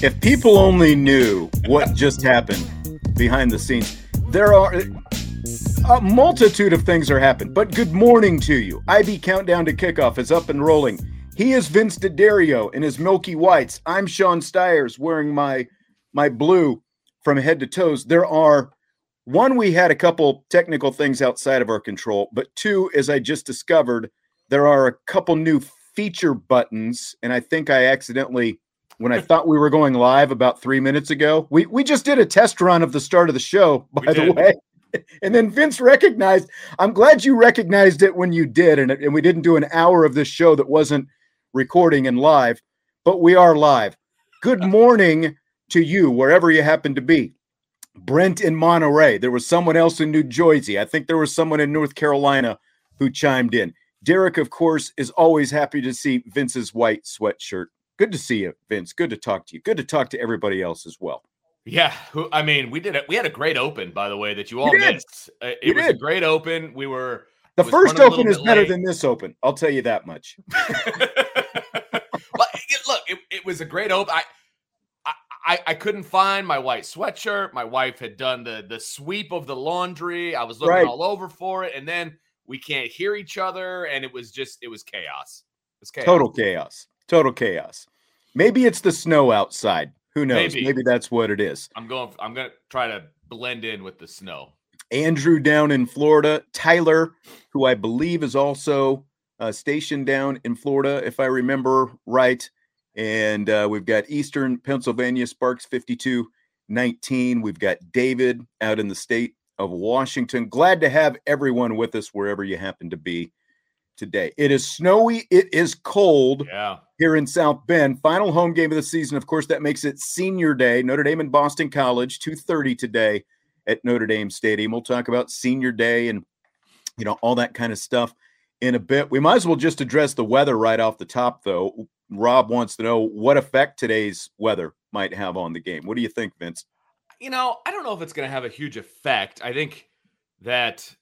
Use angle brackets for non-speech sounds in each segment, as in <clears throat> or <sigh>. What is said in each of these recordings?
If people only knew what just happened behind the scenes, there are a multitude of things are happening. But good morning to you. IB Countdown to Kickoff is up and rolling. He is Vince D'Addario in his Milky Whites. I'm Sean Stires wearing my my blue from head to toes. There are one, we had a couple technical things outside of our control, but two, as I just discovered, there are a couple new feature buttons, and I think I accidentally when I thought we were going live about three minutes ago. We we just did a test run of the start of the show, by the way. <laughs> And then Vince recognized. I'm glad you recognized it when you did, and, and we didn't do an hour of this show that wasn't recording and live, but we are live. Good morning to you, wherever you happen to be. Brent in Monterey. There was someone else in New Jersey. I think there was someone in North Carolina who chimed in. Derek, of course, is always happy to see Vince's white sweatshirt. Good to see you, Vince. Good to talk to you. Good to talk to everybody else as well. Yeah, I mean, we did it. We had a great open, by the way, that you all you missed. Uh, it you was did. a great open. We were the first open is better late. than this open. I'll tell you that much. <laughs> well, look, it, it, was a great open. I, I, I couldn't find my white sweatshirt. My wife had done the the sweep of the laundry. I was looking right. all over for it, and then we can't hear each other, and it was just it was chaos. It was chaos. Total chaos. Total chaos. Maybe it's the snow outside. Who knows? Maybe. Maybe that's what it is. I'm going. I'm going to try to blend in with the snow. Andrew down in Florida. Tyler, who I believe is also uh, stationed down in Florida, if I remember right. And uh, we've got Eastern Pennsylvania Sparks 5219. We've got David out in the state of Washington. Glad to have everyone with us wherever you happen to be today. It is snowy. It is cold. Yeah here in South Bend. Final home game of the season. Of course, that makes it senior day. Notre Dame and Boston College, 2:30 today at Notre Dame Stadium. We'll talk about senior day and you know all that kind of stuff in a bit. We might as well just address the weather right off the top, though. Rob wants to know what effect today's weather might have on the game. What do you think, Vince? You know, I don't know if it's going to have a huge effect. I think that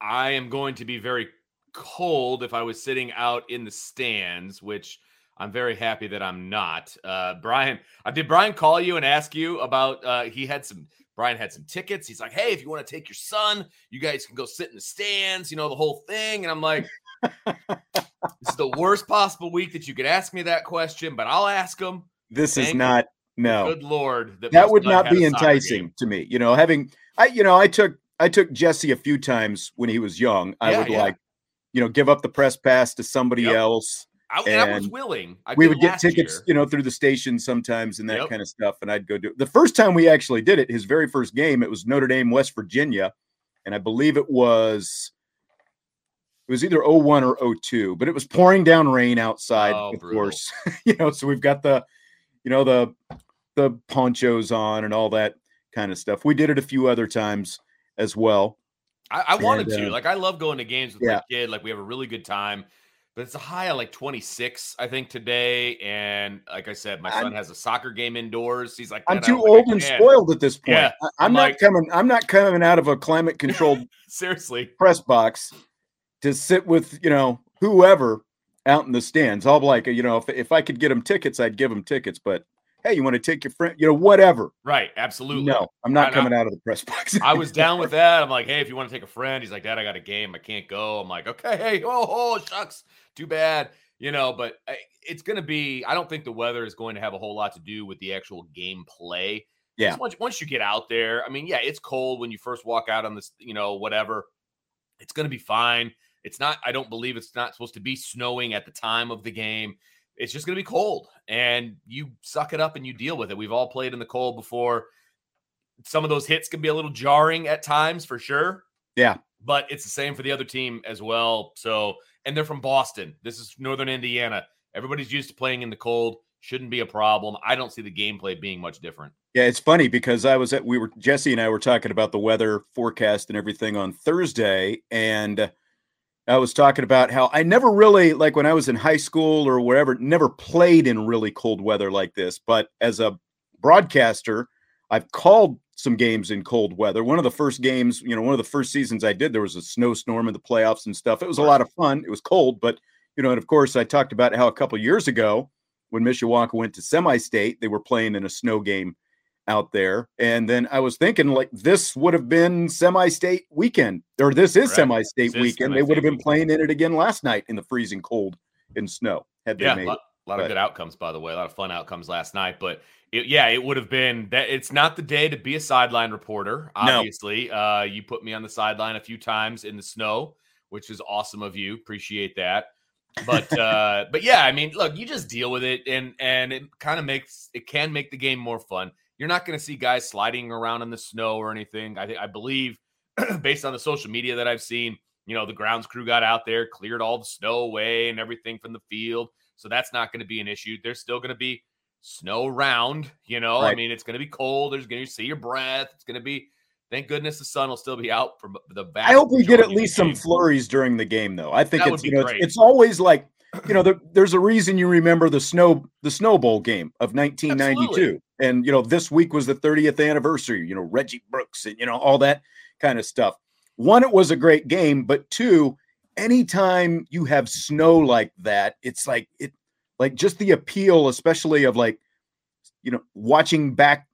I am going to be very cold if I was sitting out in the stands, which I'm very happy that I'm not. Uh, Brian, uh, did Brian call you and ask you about? Uh, he had some. Brian had some tickets. He's like, "Hey, if you want to take your son, you guys can go sit in the stands. You know the whole thing." And I'm like, <laughs> "This is the worst possible week that you could ask me that question, but I'll ask him." This Thank is not. No, good lord, that, that would not be enticing to me. You know, having I, you know, I took I took Jesse a few times when he was young. I yeah, would yeah. like you know, give up the press pass to somebody yep. else. I, and I was willing. I we would get tickets, year. you know, through the station sometimes and that yep. kind of stuff. And I'd go do it. The first time we actually did it, his very first game, it was Notre Dame, West Virginia. And I believe it was it was either 01 or 02, but it was pouring down rain outside, oh, of brutal. course. <laughs> you know, so we've got the, you know, the the ponchos on and all that kind of stuff. We did it a few other times as well. I, I wanted and, to. Uh, like, I love going to games with yeah. my kid. Like, we have a really good time. But it's a high of like 26, I think, today. And like I said, my son I'm, has a soccer game indoors. He's like, I'm too old and spoiled at this point. Yeah, I, I'm, I'm not like, coming. I'm not coming out of a climate controlled <laughs> seriously press box to sit with you know whoever out in the stands. I'll like, you know, if, if I could get them tickets, I'd give them tickets. But hey, you want to take your friend, you know, whatever. Right. Absolutely. No, I'm not I- coming out of the press box. I was down with that. I'm like, hey, if you want to take a friend, he's like, Dad, I got a game. I can't go. I'm like, okay, hey, oh, oh shucks, too bad. You know, but uh, it's going to be, I don't think the weather is going to have a whole lot to do with the actual game play. Yeah. Once, once you get out there, I mean, yeah, it's cold when you first walk out on this, you know, whatever. It's going to be fine. It's not, I don't believe it's not supposed to be snowing at the time of the game. It's just going to be cold and you suck it up and you deal with it. We've all played in the cold before. Some of those hits can be a little jarring at times for sure. Yeah. But it's the same for the other team as well. So, and they're from Boston. This is Northern Indiana. Everybody's used to playing in the cold. Shouldn't be a problem. I don't see the gameplay being much different. Yeah, it's funny because I was at we were Jesse and I were talking about the weather forecast and everything on Thursday, and I was talking about how I never really like when I was in high school or wherever, never played in really cold weather like this. But as a broadcaster, I've called some games in cold weather. One of the first games, you know, one of the first seasons I did, there was a snowstorm in the playoffs and stuff. It was a lot of fun. It was cold, but you know, and of course, I talked about how a couple years ago when Mishawaka went to semi-state, they were playing in a snow game out there. And then I was thinking, like, this would have been semi-state weekend, or this is Correct. semi-state This is weekend. They would have been playing in it again last night in the freezing cold and snow. Had they Yeah, a made lot, it. lot of good outcomes, by the way. A lot of fun outcomes last night. But it, yeah, it would have been that. It's not the day to be a sideline reporter. No. Obviously, uh, you put me on the sideline a few times in the snow, which is awesome of you. Appreciate that. But uh, <laughs> but yeah, I mean, look, you just deal with it, and and it kind of makes it can make the game more fun. You're not going to see guys sliding around in the snow or anything. I think I believe, <clears throat> based on the social media that I've seen, you know, the grounds crew got out there, cleared all the snow away and everything from the field. So that's not going to be an issue. There's still going to be snow around, you know. I mean, it's going to be cold. There's going to see your breath. It's going to be thank goodness the sun will still be out for the back. I hope we get at majority of the least some flurries during the game, though. I think That it's be you know it's, it's always like you know there, there's a reason you remember the snow the Snow Bowl game of 1992, Absolutely. and you know this week was the 30th anniversary. You know Reggie Brooks and you know all that kind of stuff. One, it was a great game, but two, anytime you have snow like that, it's like it like just the appeal, especially of like you know watching back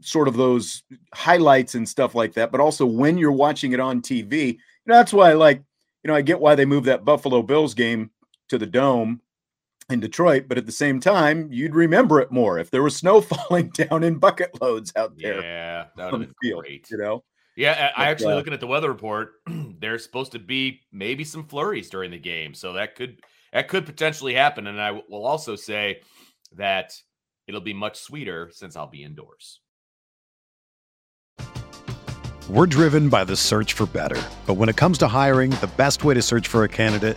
sort of those highlights and stuff like that, but also when you're watching it on TV. You know, that's why I like, you know, I get why they moved that Buffalo Bills game to the dome in Detroit, but at the same time, you'd remember it more if there was snow <laughs> falling down in bucket loads out there Yeah, that would on have been field. great. You know, Yeah, I I actually uh, looking at the weather report. <clears throat> there's supposed to be maybe some flurries during the game, so that could that could potentially happen. And I w- will also say that it'll be much sweeter since I'll be indoors. We're driven by the search for better. But when it comes to hiring, the best way to search for a candidate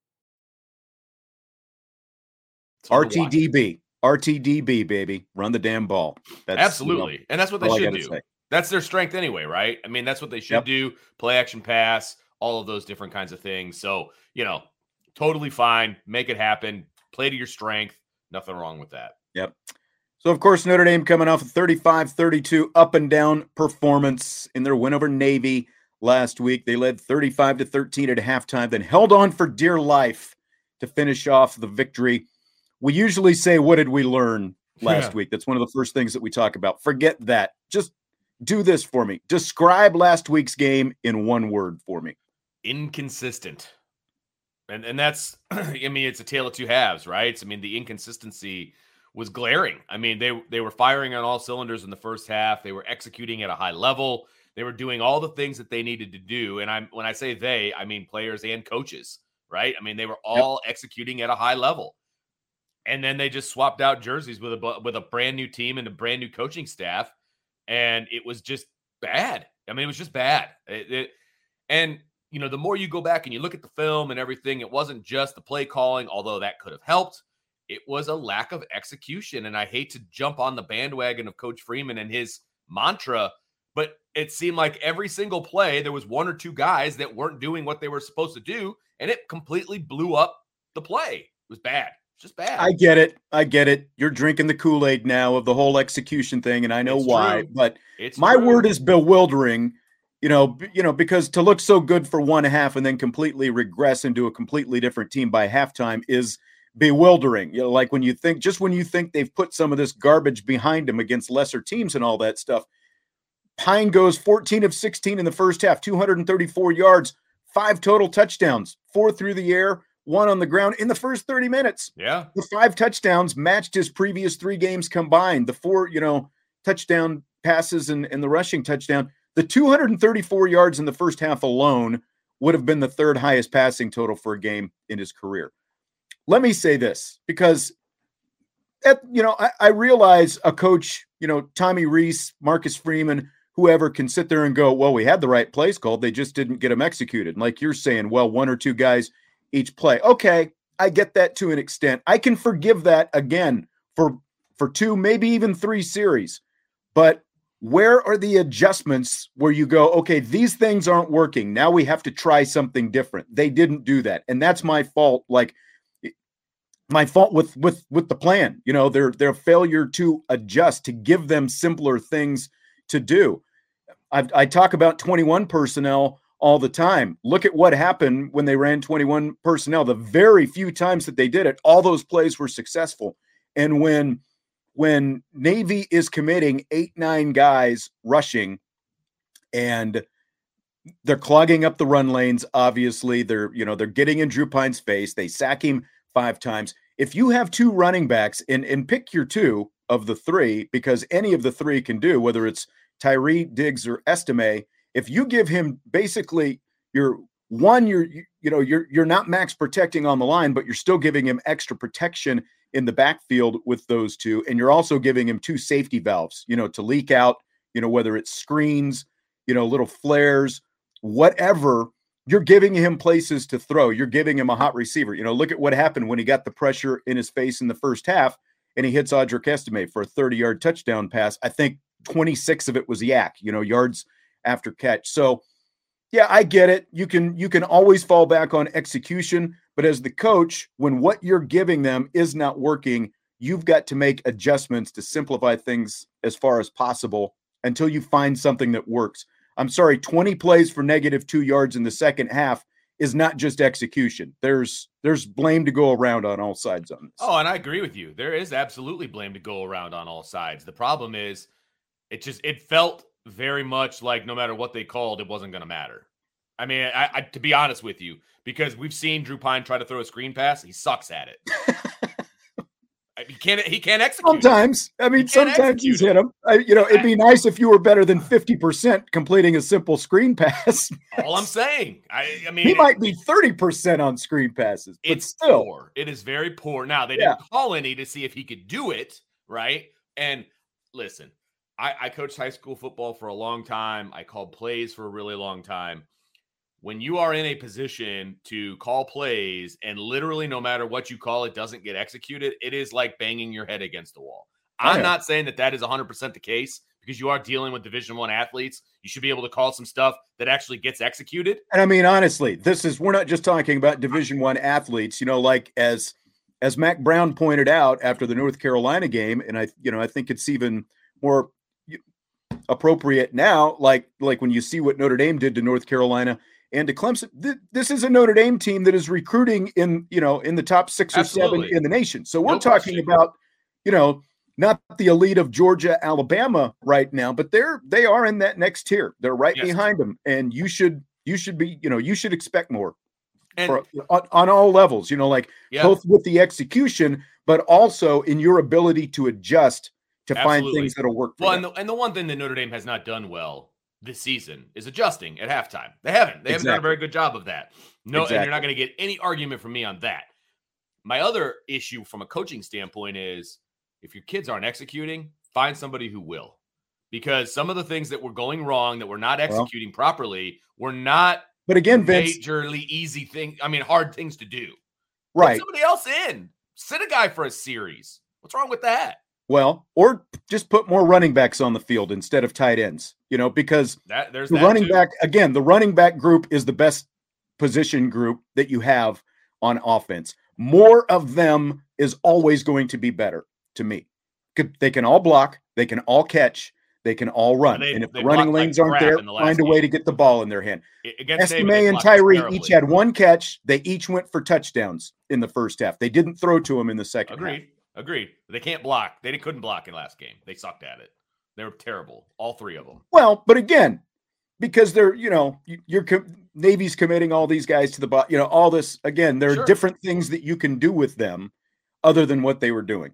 RTDB. RTDB, baby. Run the damn ball. That's, Absolutely. You know, and that's what they should do. Say. That's their strength anyway, right? I mean, that's what they should yep. do. Play action pass, all of those different kinds of things. So, you know, totally fine. Make it happen. Play to your strength. Nothing wrong with that. Yep. So, of course, Notre Dame coming off a 35 32 up and down performance in their win over Navy last week. They led 35 to 13 at halftime, then held on for dear life to finish off the victory we usually say, What did we learn last yeah. week? That's one of the first things that we talk about. Forget that. Just do this for me. Describe last week's game in one word for me. Inconsistent. And and that's <clears throat> I mean, it's a tale of two halves, right? I mean, the inconsistency was glaring. I mean, they they were firing on all cylinders in the first half. They were executing at a high level. They were doing all the things that they needed to do. And I'm when I say they, I mean players and coaches, right? I mean, they were all yep. executing at a high level and then they just swapped out jerseys with a with a brand new team and a brand new coaching staff, and it was just bad. I mean, it was just bad. It, it, and you know, the more you go back and you look at the film and everything, it wasn't just the play calling, although that could have helped. It was a lack of execution, and I hate to jump on the bandwagon of Coach Freeman and his mantra, but it seemed like every single play there was one or two guys that weren't doing what they were supposed to do, and it completely blew up the play. It was bad just bad. I get it. I get it. You're drinking the Kool Aid now of the whole execution thing, and I know it's why. True. But it's my true. word is bewildering. You know, you know, because to look so good for one half and then completely regress into a completely different team by halftime is bewildering. You know, like when you think, just when you think they've put some of this garbage behind them against lesser teams and all that stuff. Pyne goes 14 of 16 in the first half, 234 yards, five total touchdowns, four through the air, one on the ground in the first 30 minutes. Yeah. The five touchdowns matched his previous three games combined. The four, you know, touchdown passes and, and the rushing touchdown. The 234 yards in the first half alone would have been the third highest passing total for a game in his career. Let me say this because at, you know, I, I realize a coach, you know, Tommy Rees, Marcus Freeman, whoever can sit there and go, well, we had the right plays called. They just didn't get them executed. Like you're saying, well, one or two guys each play. Okay, I get that to an extent. I can forgive that again for for two, maybe even three series. But where are the adjustments where you go, okay, these things aren't working. Now we have to try something different. They didn't do that. And that's my fault. Like my fault with with with the plan. You know, their their failure to adjust to give them simpler things to do. I, I talk about 21 personnel all the time. Look at what happened when they ran 21 personnel. The very few times that they did it, all those plays were successful. And when when Navy is committing 8-9 guys rushing and they're clogging up the run lanes, obviously, they're you know, they're getting in Drew Pyne's face. They sack him 5 times. If you have two running backs and and pick your two of the three because any of the three can do whether it's Tyree, Diggs or Estime, if you give him basically your one you're you know you're you're not max protecting on the line but you're still giving him extra protection in the backfield with those two and you're also giving him two safety valves you know to leak out you know whether it's screens you know little flares whatever you're giving him places to throw. You're giving him a hot receiver. You know look at what happened when he got the pressure in his face in the first half and he hits Audric Estime for a 30 yard touchdown pass. I think 26 of it was yak, you know yards after catch. So, yeah, I get it. You can you can always fall back on execution, but as the coach, when what you're giving them is not working, you've got to make adjustments to simplify things as far as possible until you find something that works. I'm sorry, 20 plays for negative 2 yards in the second half is not just execution. There's there's blame to go around on all sides on this. Oh, and I agree with you. There is absolutely blame to go around on all sides. The problem is it just it felt very much like no matter what they called, it wasn't going to matter. I mean, I, I, to be honest with you, because we've seen Drew Pyne try to throw a screen pass, he sucks at it. <laughs> he can't. He can't execute. Sometimes, I mean, sometimes he's hit him. I, you know, it'd be nice if you were better than fifty percent completing a simple screen <laughs> pass. All I'm saying, I, I mean, he might be thirty percent on screen passes, but it's still, poor. It is very poor. Now they Yeah. didn't call any to see if he could do it, right? And listen, I, I coached high school football for a long time. I called plays for a really long time. When you are in a position to call plays and literally no matter what you call it doesn't get executed, it is like banging your head against the wall. I'm yeah. not saying that that is 100% the case because you are dealing with Division 1 athletes. You should be able to call some stuff that actually gets executed. And I mean, honestly, this is we're not just talking about Division One athletes. You know, like as as Mack Brown pointed out after the North Carolina game, and I, you know, I think it's even more appropriate now. Like like when you see what Notre Dame did to North Carolina and to Clemson, th- this is a Notre Dame team that is recruiting in you know in the top six or Absolutely. seven in the nation. So we're No talking question. about you know not the elite of Georgia, Alabama right now, but they're they are in that next tier. They're right Yes. behind them, and you should you should be you know you should expect more And for, on, on all levels. You know, like yeah, both with the execution, but also in your ability to adjust to find things that'll work. For Well, and the, and the one thing that Notre Dame has not done well this season is adjusting at halftime. They haven't. They haven't done a very good job of that. No, and you're not going to get any argument from me on that. My other issue from a coaching standpoint is if your kids aren't executing, find somebody who will. Because some of the things that were going wrong that we're not executing properly were not but again, Vince, majorly easy thing. I mean, hard things to do. Put right? somebody else in. Sit a guy for a series. What's wrong with that? Well, or just put more running backs on the field instead of tight ends. You know, because That there's the that running too. back again, the running back group is the best position group that you have on offense. More of them is always going to be better to me. They can all block, they can all catch, they can all run. they- and if the running blocked like lanes aren't there, the find a way to get the ball in their hand. Estime and Tyree terribly. each had one catch. They each went for touchdowns in the first half. They didn't throw to him in the second half. Agreed. They can't block. They couldn't block in last game. They sucked at it. They were terrible. All three of them. Well, but again, because they're you know you- you're Navy's committing all these guys to the bot. You know all this again. There are Sure. different things that you can do with them, other than what they were doing.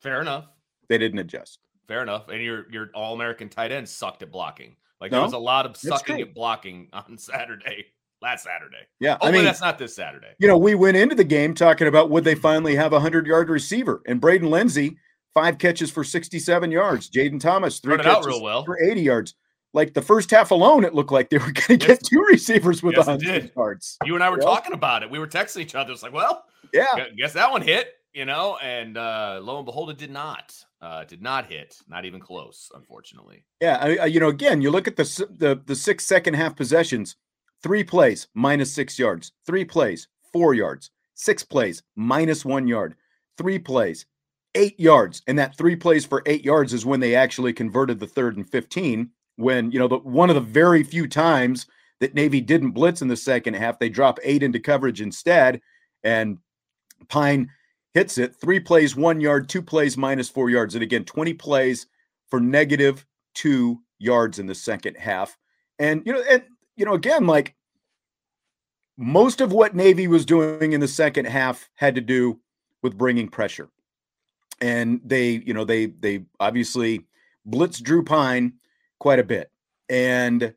Fair enough. They didn't adjust. Fair enough. And your your all American tight end sucked at blocking. Like No, there was a lot of sucking at blocking <laughs> on Saturday, last Saturday. Yeah, Hopefully I mean, that's not this Saturday. you know, we went into the game talking about would they finally have a hundred yard receiver, and Braden Lenzy five catches for sixty seven yards. Jayden Thomas three Run it out catches well. for eighty yards. Like the first half alone, it looked like they were going to Yes. get two receivers with Yes, hundred yards. You and I were Yeah. talking about it. We were texting each other. It's like, well, Yeah, guess that one hit, you know, and uh lo and behold, it did not. Uh did not hit. Not even close, unfortunately. Yeah, I, I- you know, again, you look at the the the six second half possessions, three plays minus six yards, three plays four yards, six plays minus one yard, three plays eight yards, and that three plays for eight yards is when they actually converted the third and fifteen. When you know the one of the very few times that Navy didn't blitz in the second half, they drop eight into coverage instead, and Pyne hits it. Three plays one yard, two plays minus four yards, and again twenty plays for negative two yards in the second half. And you know, and you know, again, like most of what Navy was doing in the second half had to do with bringing pressure. And they, you know, they they obviously blitzed Drew Pyne quite a bit. And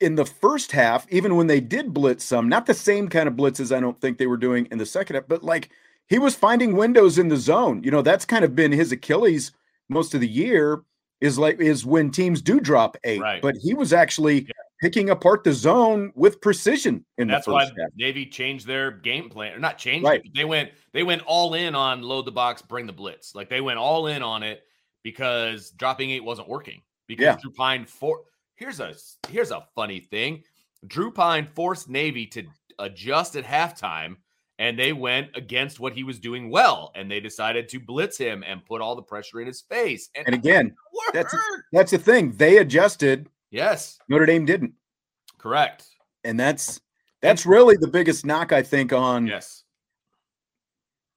in the first half, even when they did blitz some, not the same kind of blitzes I don't think they were doing in the second half, but like he was finding windows in the zone. You know, that's kind of been his Achilles most of the year is like is when teams do drop eight. Right. But he was actually Yeah. picking apart the zone with precision in That's the why half. Navy changed their game plan, or not changed Right. it. They went they went all in on load the box, bring the blitz. Like they went all in on it because dropping eight wasn't working. Because Yeah. Drew Pyne for here's a here's a funny thing. Drew Pyne forced Navy to adjust at halftime, and they went against what he was doing well, and they decided to blitz him and put all the pressure in his face. And, And again, that's that's the thing. They adjusted, yes, Notre Dame didn't. correct. And that's that's really the biggest knock I think on Yes,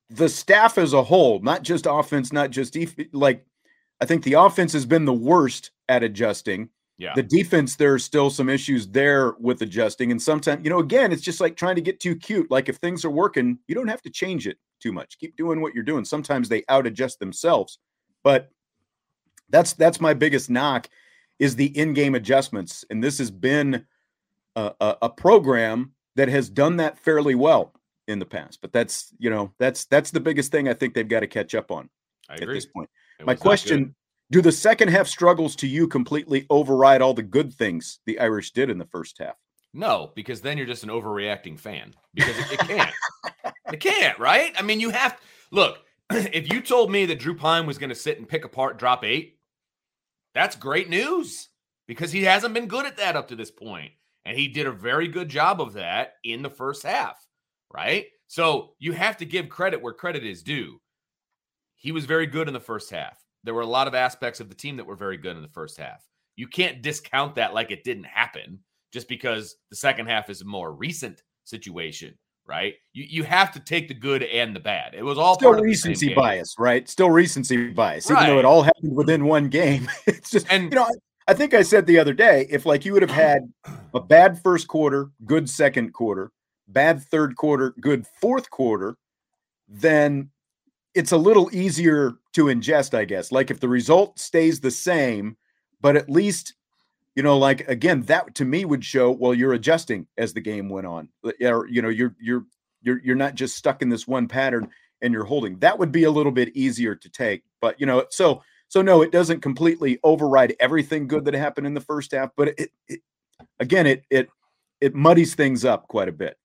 the staff as a whole, not just offense, not just def- like I think the offense has been the worst at adjusting. Yeah. The defense, there's still some issues there with adjusting. And sometimes, you know, again, it's just like trying to get too cute. Like if things are working, you don't have to change it too much. Keep doing what you're doing. Sometimes they out adjust themselves. But that's that's my biggest knock is the in-game adjustments. And this has been a, a, a program that has done that fairly well in the past. But that's, you know, that's that's the biggest thing I think they've got to catch up on I at this point. It My was not good. question do the second half struggles to you completely override all the good things the Irish did in the first half? No, because then you're just an overreacting fan. Because it, it can't. it can't, right? I mean, you have to look. <clears throat> If you told me that Drew Pyne was going to sit and pick apart drop eight, that's great news because he hasn't been good at that up to this point, and he did a very good job of that in the first half, right? So you have to give credit where credit is due. He was very good in the first half. There were a lot of aspects of the team that were very good in the first half. You can't discount that like it didn't happen just because the second half is a more recent situation, right? You you have to take the good and the bad. It was all Still part of the same recency bias, right? Still recency bias, even though it all happened within one game. <laughs> It's just, And- you know, I think I said the other day, if like you would have had a bad first quarter, good second quarter, bad third quarter, good fourth quarter, then it's a little easier to ingest, I guess. Like if the result stays the same, but at least, you know, like again, that to me would show well, you're adjusting as the game went on. Or, you know, you're you're you're you're not just stuck in this one pattern and you're holding. That would be a little bit easier to take. But you know, so so no, it doesn't completely override everything good that happened in the first half, but it, it again it it it muddies things up quite a bit.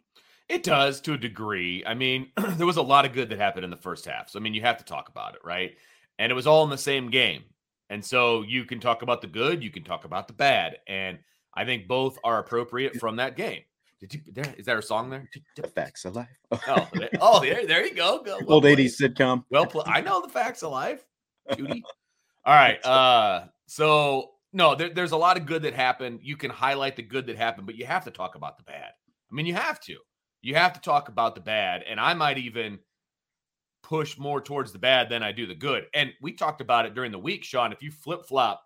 It does to a degree. I mean, <clears throat> there was a lot of good that happened in the first half. So I mean, you have to talk about it, right? And it was all in the same game. And so you can talk about the good, you can talk about the bad, and I think both are appropriate from that game. Did you? There, is there a song there? The facts of life. <laughs> Oh, there, oh, there, there you go. go well Old played. 80s sitcom. Well, I know the facts of life, Judy. All right. <laughs> Uh, so no, there, there's a lot of good that happened. You can highlight the good that happened, but you have to talk about the bad. I mean, you have to. You have to talk about the bad, and I might even push more towards the bad than I do the good. And we talked about it during the week, Sean. If you flip flop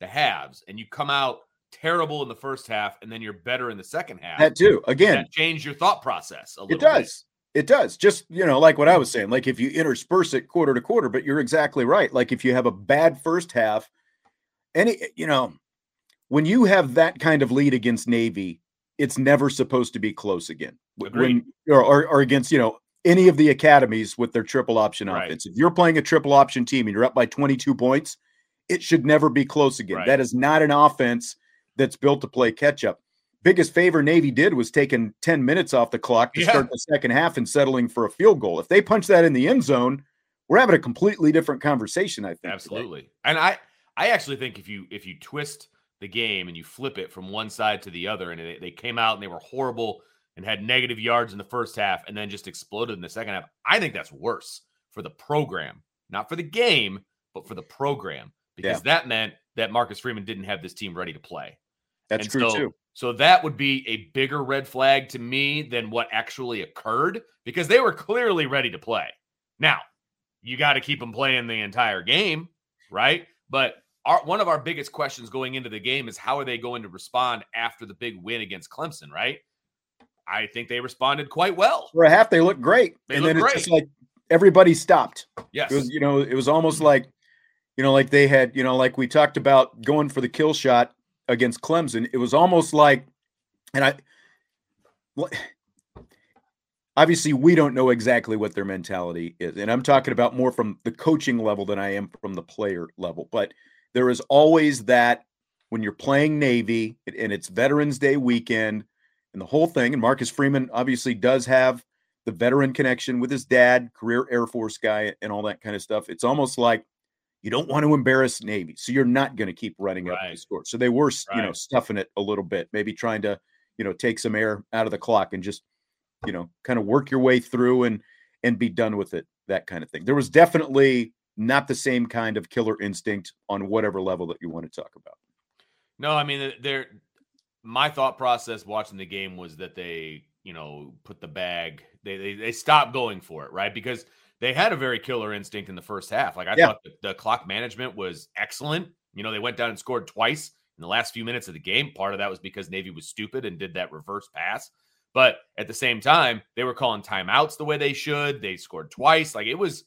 the halves and you come out terrible in the first half, and then you're better in the second half, That too. Again, that change your thought process a little. it bit. does. It does. Just, you know, like what I was saying, like if you intersperse it quarter to quarter, but you're exactly right. Like if you have a bad first half, any, you know, when you have that kind of lead against Navy, it's never supposed to be close again. Agreed. When or, or, or against, you know, any of the academies with their triple option Right. offense. If you're playing a triple option team and you're up by 22 points, it should never be close again. Right. That is not an offense that's built to play catch up. Biggest favor Navy did was taking 10 minutes off the clock to Yeah. start the second half and settling for a field goal. If they punch that in the end zone, we're having a completely different conversation, I think. today. Absolutely. And I I actually think if you if you twist the game and you flip it from one side to the other and they, they came out and they were horrible and had negative yards in the first half and then just exploded in the second half, I think that's worse for the program, not for the game, but for the program because that meant that Marcus Freeman didn't have this team ready to play. That's And true so, too. So that would be a bigger red flag to me than what actually occurred because they were clearly ready to play. Now, you got to keep them playing the entire game, right? But our, one of our biggest questions going into the game is how are they going to respond after the big win against Clemson, right? I think they responded quite well. For a half, they looked great. They and looked then it's great. just like everybody stopped. Yes. It was, you know, it was almost like, you know, like they had, you know, like we talked about going for the kill shot against Clemson. It was almost like, and I, well, obviously, we don't know exactly what their mentality is, and I'm talking about more from the coaching level than I am from the player level. But there is always that when you're playing Navy and it's Veterans Day weekend and the whole thing. And Marcus Freeman obviously does have the veteran connection with his dad, career Air Force guy, and all that kind of stuff. It's almost like you don't want to embarrass Navy, so you're not going to keep running up the score. So they were, you know, stuffing it a little bit, maybe trying to, you know, take some air out of the clock and just, you know, kind of work your way through and and be done with it. That kind of thing. There was definitely not the same kind of killer instinct on whatever level that you want to talk about. No, I mean, they're my thought process watching the game was that they, you know, put the bag, they they, they stopped going for it, right? Because they had a very killer instinct in the first half. Like I Yeah. thought the, the clock management was excellent. You know, they went down and scored twice in the last few minutes of the game. Part of that was because Navy was stupid and did that reverse pass. But at the same time, they were calling timeouts the way they should. They scored twice. Like it was,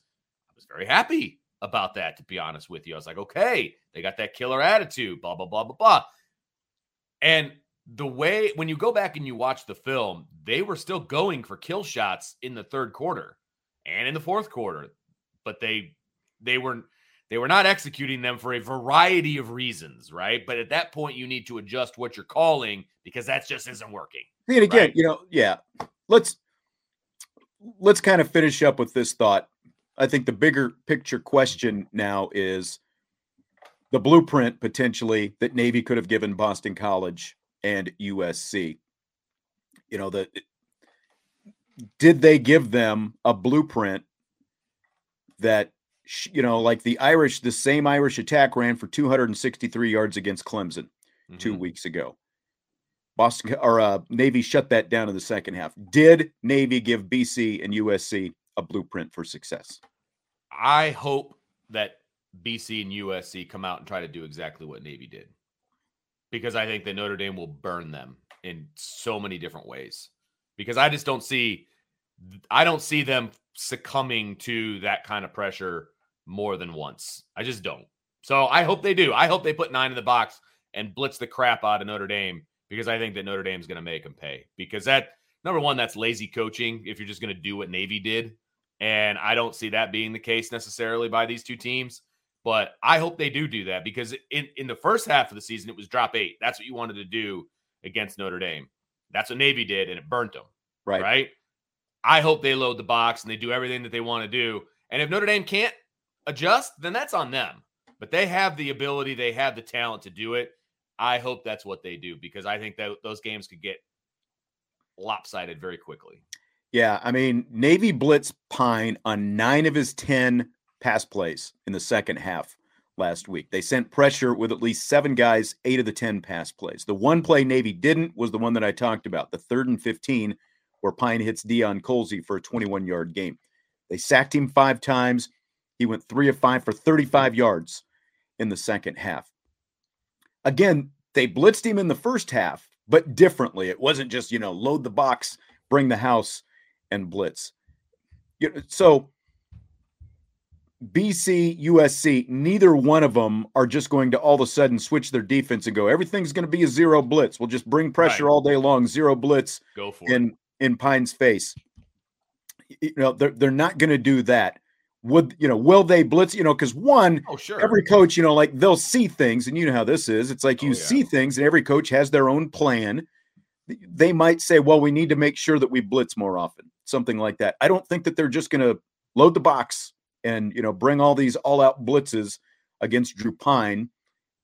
I was very happy about that, to be honest with you. I was like, okay, they got that killer attitude, blah, blah, blah, blah, blah. And the way when you go back and you watch the film, they were still going for kill shots in the third quarter and in the fourth quarter, but they they were they were not executing them for a variety of reasons, right? But at that point, you need to adjust what you're calling because that just isn't working. And again, right? you know, yeah. Let's let's kind of finish up with this thought. I think the bigger picture question now is the blueprint potentially that Navy could have given Boston College and USC. You know, the did they give them a blueprint that you know, like the Irish, the same Irish attack ran for 263 yards against Clemson mm-hmm. 2 weeks ago. Boston or uh, Navy shut that down in the second half. Did Navy give BC and USC a blueprint for success? I hope that BC and USC come out and try to do exactly what Navy did because I think that Notre Dame will burn them in so many different ways. Because I just don't see, I don't see them succumbing to that kind of pressure more than once. I just don't. So I hope they do. I hope they put nine in the box and blitz the crap out of Notre Dame because I think that Notre Dame's going to make them pay. Because that number one, that's lazy coaching. If you're just going to do what Navy did, and I don't see that being the case necessarily by these two teams. But I hope they do do that because in, in the first half of the season, it was drop eight. That's what you wanted to do against Notre Dame. That's what Navy did, and it burnt them. Right. Right. I hope they load the box and they do everything that they want to do. And if Notre Dame can't adjust, then that's on them. But they have the ability, they have the talent to do it. I hope that's what they do because I think that those games could get lopsided very quickly. Yeah, I mean, Navy blitz Pyne on nine of his 10 pass plays in the second half last week. They sent pressure with at least seven guys, eight of the 10 pass plays. The one play Navy didn't was the one that I talked about, the third and 15, where Pyne hits Deion Colzie for a 21 yard game. They sacked him five times. He went three of five for 35 yards in the second half. Again, they blitzed him in the first half, but differently. It wasn't just, you know, load the box, bring the house, and blitz. So BC, USC, neither one of them are just going to all of a sudden switch their defense and go, everything's going to be a zero blitz. We'll just bring pressure right. all day long, zero blitz. Go for in, it. In Pyne's face. You know, they're, they're not going to do that. Would, you know, will they blitz? You know, because one, oh, sure. every coach, you know, like they'll see things, and you know how this is. It's like you oh, yeah. see things, and every coach has their own plan. They might say, well, we need to make sure that we blitz more often, something like that. I don't think that they're just going to load the box and you know bring all these all out blitzes against Drew Pyne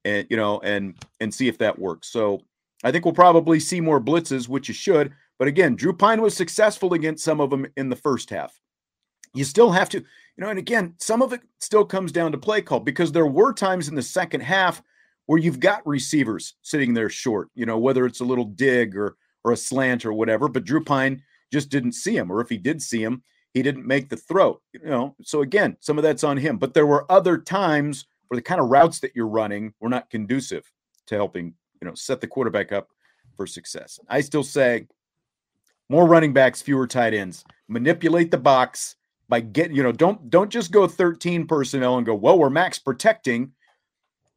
and you know and and see if that works. So I think we'll probably see more blitzes, which you should. But again, Drew Pyne was successful against some of them in the first half. You still have to, you know, and again, some of it still comes down to play call because there were times in the second half where you've got receivers sitting there short, you know, whether it's a little dig or or a slant or whatever, but Drew Pyne just didn't see him, or if he did see him, he didn't make the throw. You know, so again, some of that's on him. But there were other times where the kind of routes that you're running were not conducive to helping, you know, set the quarterback up for success. I still say more running backs, fewer tight ends. Manipulate the box by getting, you know, don't don't just go 13 personnel and go, well, we're max protecting.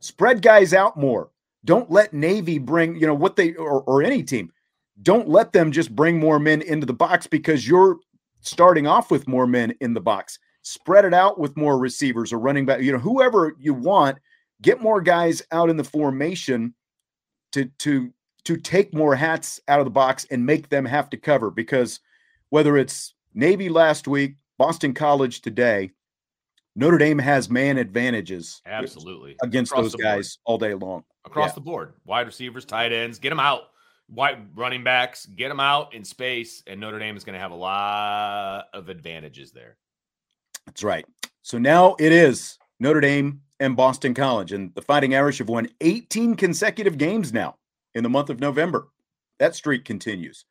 Spread guys out more. Don't let Navy bring, you know, what they or, or any team. Don't let them just bring more men into the box because you're starting off with more men in the box. Spread it out with more receivers or running back, you know, whoever you want, get more guys out in the formation to to to take more hats out of the box and make them have to cover because whether it's Navy last week, Boston College today, Notre Dame has man advantages absolutely against Across those guys all day long. Across yeah. the board, wide receivers, tight ends, get them out white running backs, get them out in space, and Notre Dame is going to have a lot of advantages there. That's right. So now it is Notre Dame and Boston College, and the Fighting Irish have won 18 consecutive games now in the month of November. That streak continues.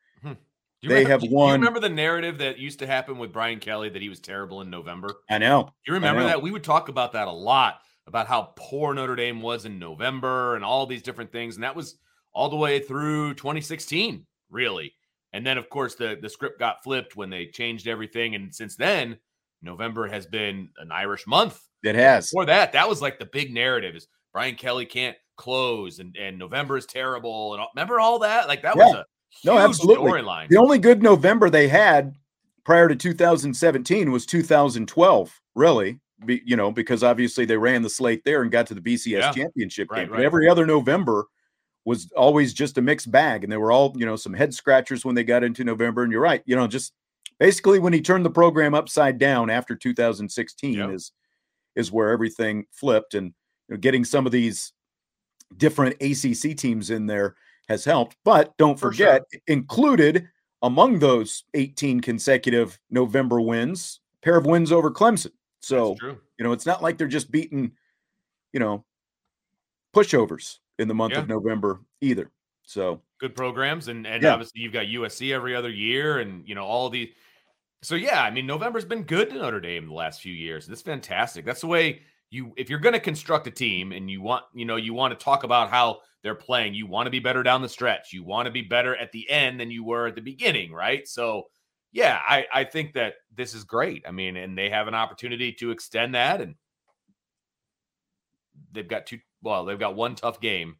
They remember, have won. you remember the narrative that used to happen with Brian Kelly that he was terrible in November? I know. You remember know. that? We would talk about that a lot about how poor Notre Dame was in November and all these different things. And that was all the way through 2016, really. And then, of course, the, the script got flipped when they changed everything. And since then, November has been an Irish month. It has. Before that, that was like the big narrative is Brian Kelly can't close and, and November is terrible. And all, remember all that? Like that yeah. was a no, absolutely. storyline. The only good November they had prior to 2017 was 2012, really. Be, you know, because obviously they ran the slate there and got to the BCS yeah. championship right, game. Right. But every other November was always just a mixed bag. And they were all, you know, some head scratchers when they got into November. And you're right, you know, just basically when he turned the program upside down after 2016 yep. is is where everything flipped. And you know, getting some of these different ACC teams in there has helped. But don't For forget, sure. included among those 18 consecutive November wins, pair of wins over Clemson. So, you know, it's not like they're just beating, you know, pushovers in the month yeah. of November either. So good programs, and and yeah. obviously you've got USC every other year, and you know all the. So yeah, I mean November's been good to Notre Dame the last few years. That's fantastic. That's the way you if you're going to construct a team and you want you know you want to talk about how they're playing, you want to be better down the stretch. You want to be better at the end than you were at the beginning, right? So yeah, I I think that this is great. I mean, and they have an opportunity to extend that and they've got two well, they've got one tough game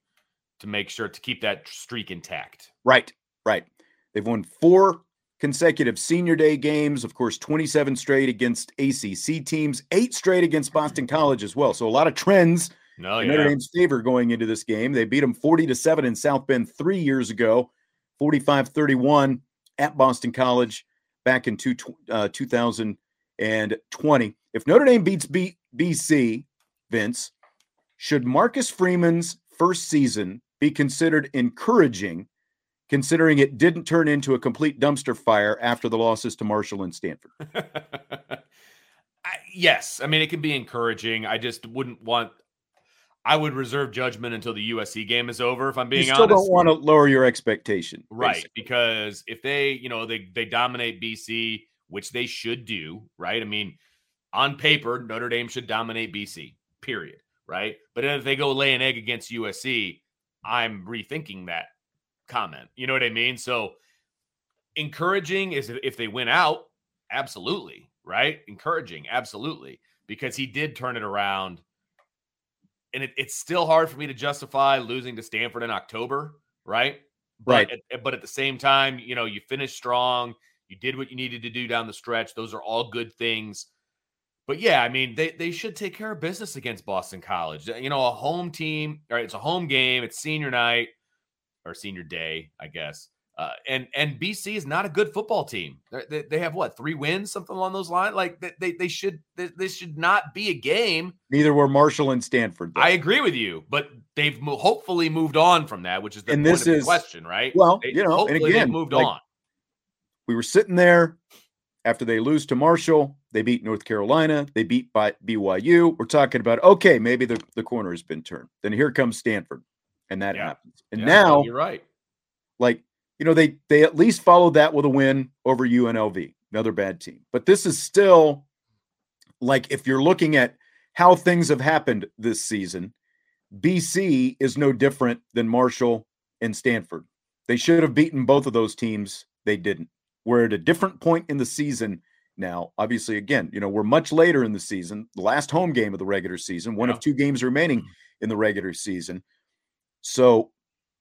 to make sure to keep that streak intact. Right, right. They've won four consecutive senior day games, of course, 27 straight against ACC teams, eight straight against Boston College as well. So a lot of trends no, in yeah. Notre Dame's favor going into this game. They beat them 40 to 7 in South Bend three years ago, 45 31 at Boston College back in two, uh, 2020. If Notre Dame beats B- BC, Vince, should Marcus Freeman's first season be considered encouraging, considering it didn't turn into a complete dumpster fire after the losses to Marshall and Stanford? <laughs> I, yes, I mean it can be encouraging. I just wouldn't want. I would reserve judgment until the USC game is over. If I'm being you still honest, don't want to lower your expectation, right? Basically. Because if they, you know, they they dominate BC, which they should do, right? I mean, on paper, Notre Dame should dominate BC. Period right? But if they go lay an egg against USC, I'm rethinking that comment. You know what I mean? So encouraging is if they win out, absolutely, right? Encouraging, absolutely, because he did turn it around. And it, it's still hard for me to justify losing to Stanford in October, right? Right. But at, but at the same time, you know, you finished strong. You did what you needed to do down the stretch. Those are all good things. But yeah, I mean, they, they should take care of business against Boston College. You know, a home team, right? It's a home game. It's senior night or senior day, I guess. Uh, and and BC is not a good football team. They, they have what three wins, something along those lines. Like they they should this should not be a game. Neither were Marshall and Stanford. Though. I agree with you, but they've mo- hopefully moved on from that, which is the and this is, question, right? Well, they, you know, and again, moved like, on. We were sitting there after they lose to Marshall, they beat North Carolina, they beat by BYU. We're talking about okay, maybe the, the corner has been turned. Then here comes Stanford, and that yeah. happens. And yeah, now you're right. Like, you know, they they at least followed that with a win over UNLV, another bad team. But this is still like if you're looking at how things have happened this season, BC is no different than Marshall and Stanford. They should have beaten both of those teams. They didn't. We're at a different point in the season now. Obviously, again, you know, we're much later in the season, the last home game of the regular season, one yeah. of two games remaining mm-hmm. in the regular season. So,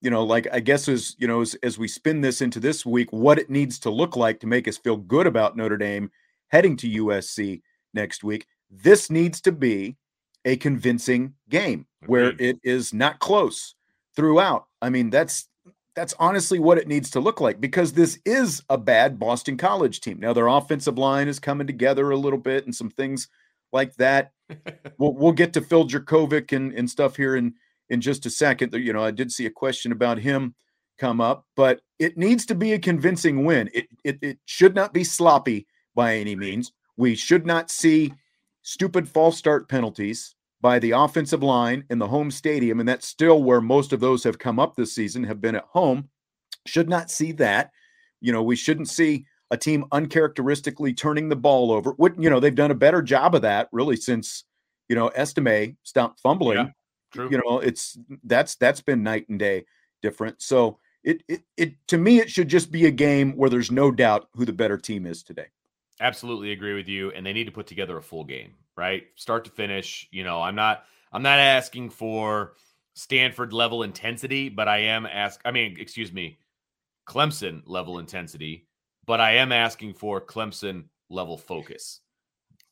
you know, like I guess as you know, as, as we spin this into this week, what it needs to look like to make us feel good about Notre Dame heading to USC next week. This needs to be a convincing game where it is not close throughout. I mean, that's that's honestly what it needs to look like because this is a bad Boston College team. Now their offensive line is coming together a little bit and some things like that. <laughs> we'll, we'll get to Phil Jurkovec and, and stuff here in in just a second. You know, I did see a question about him come up, but it needs to be a convincing win. It it, it should not be sloppy by any means. We should not see stupid false start penalties by the offensive line in the home stadium, and that's still where most of those have come up this season, have been at home. Should not see that. You know, we shouldn't see a team uncharacteristically turning the ball over. Would, you know, they've done a better job of that really since you know, Estime stopped fumbling. Yeah, true. You know, it's that's that's been night and day different. So it, it it to me it should just be a game where there's no doubt who the better team is today. Absolutely agree with you. And they need to put together a full game, right? Start to finish. You know, I'm not I'm not asking for Stanford level intensity, but I am ask I mean, excuse me, Clemson level intensity, but I am asking for Clemson level focus.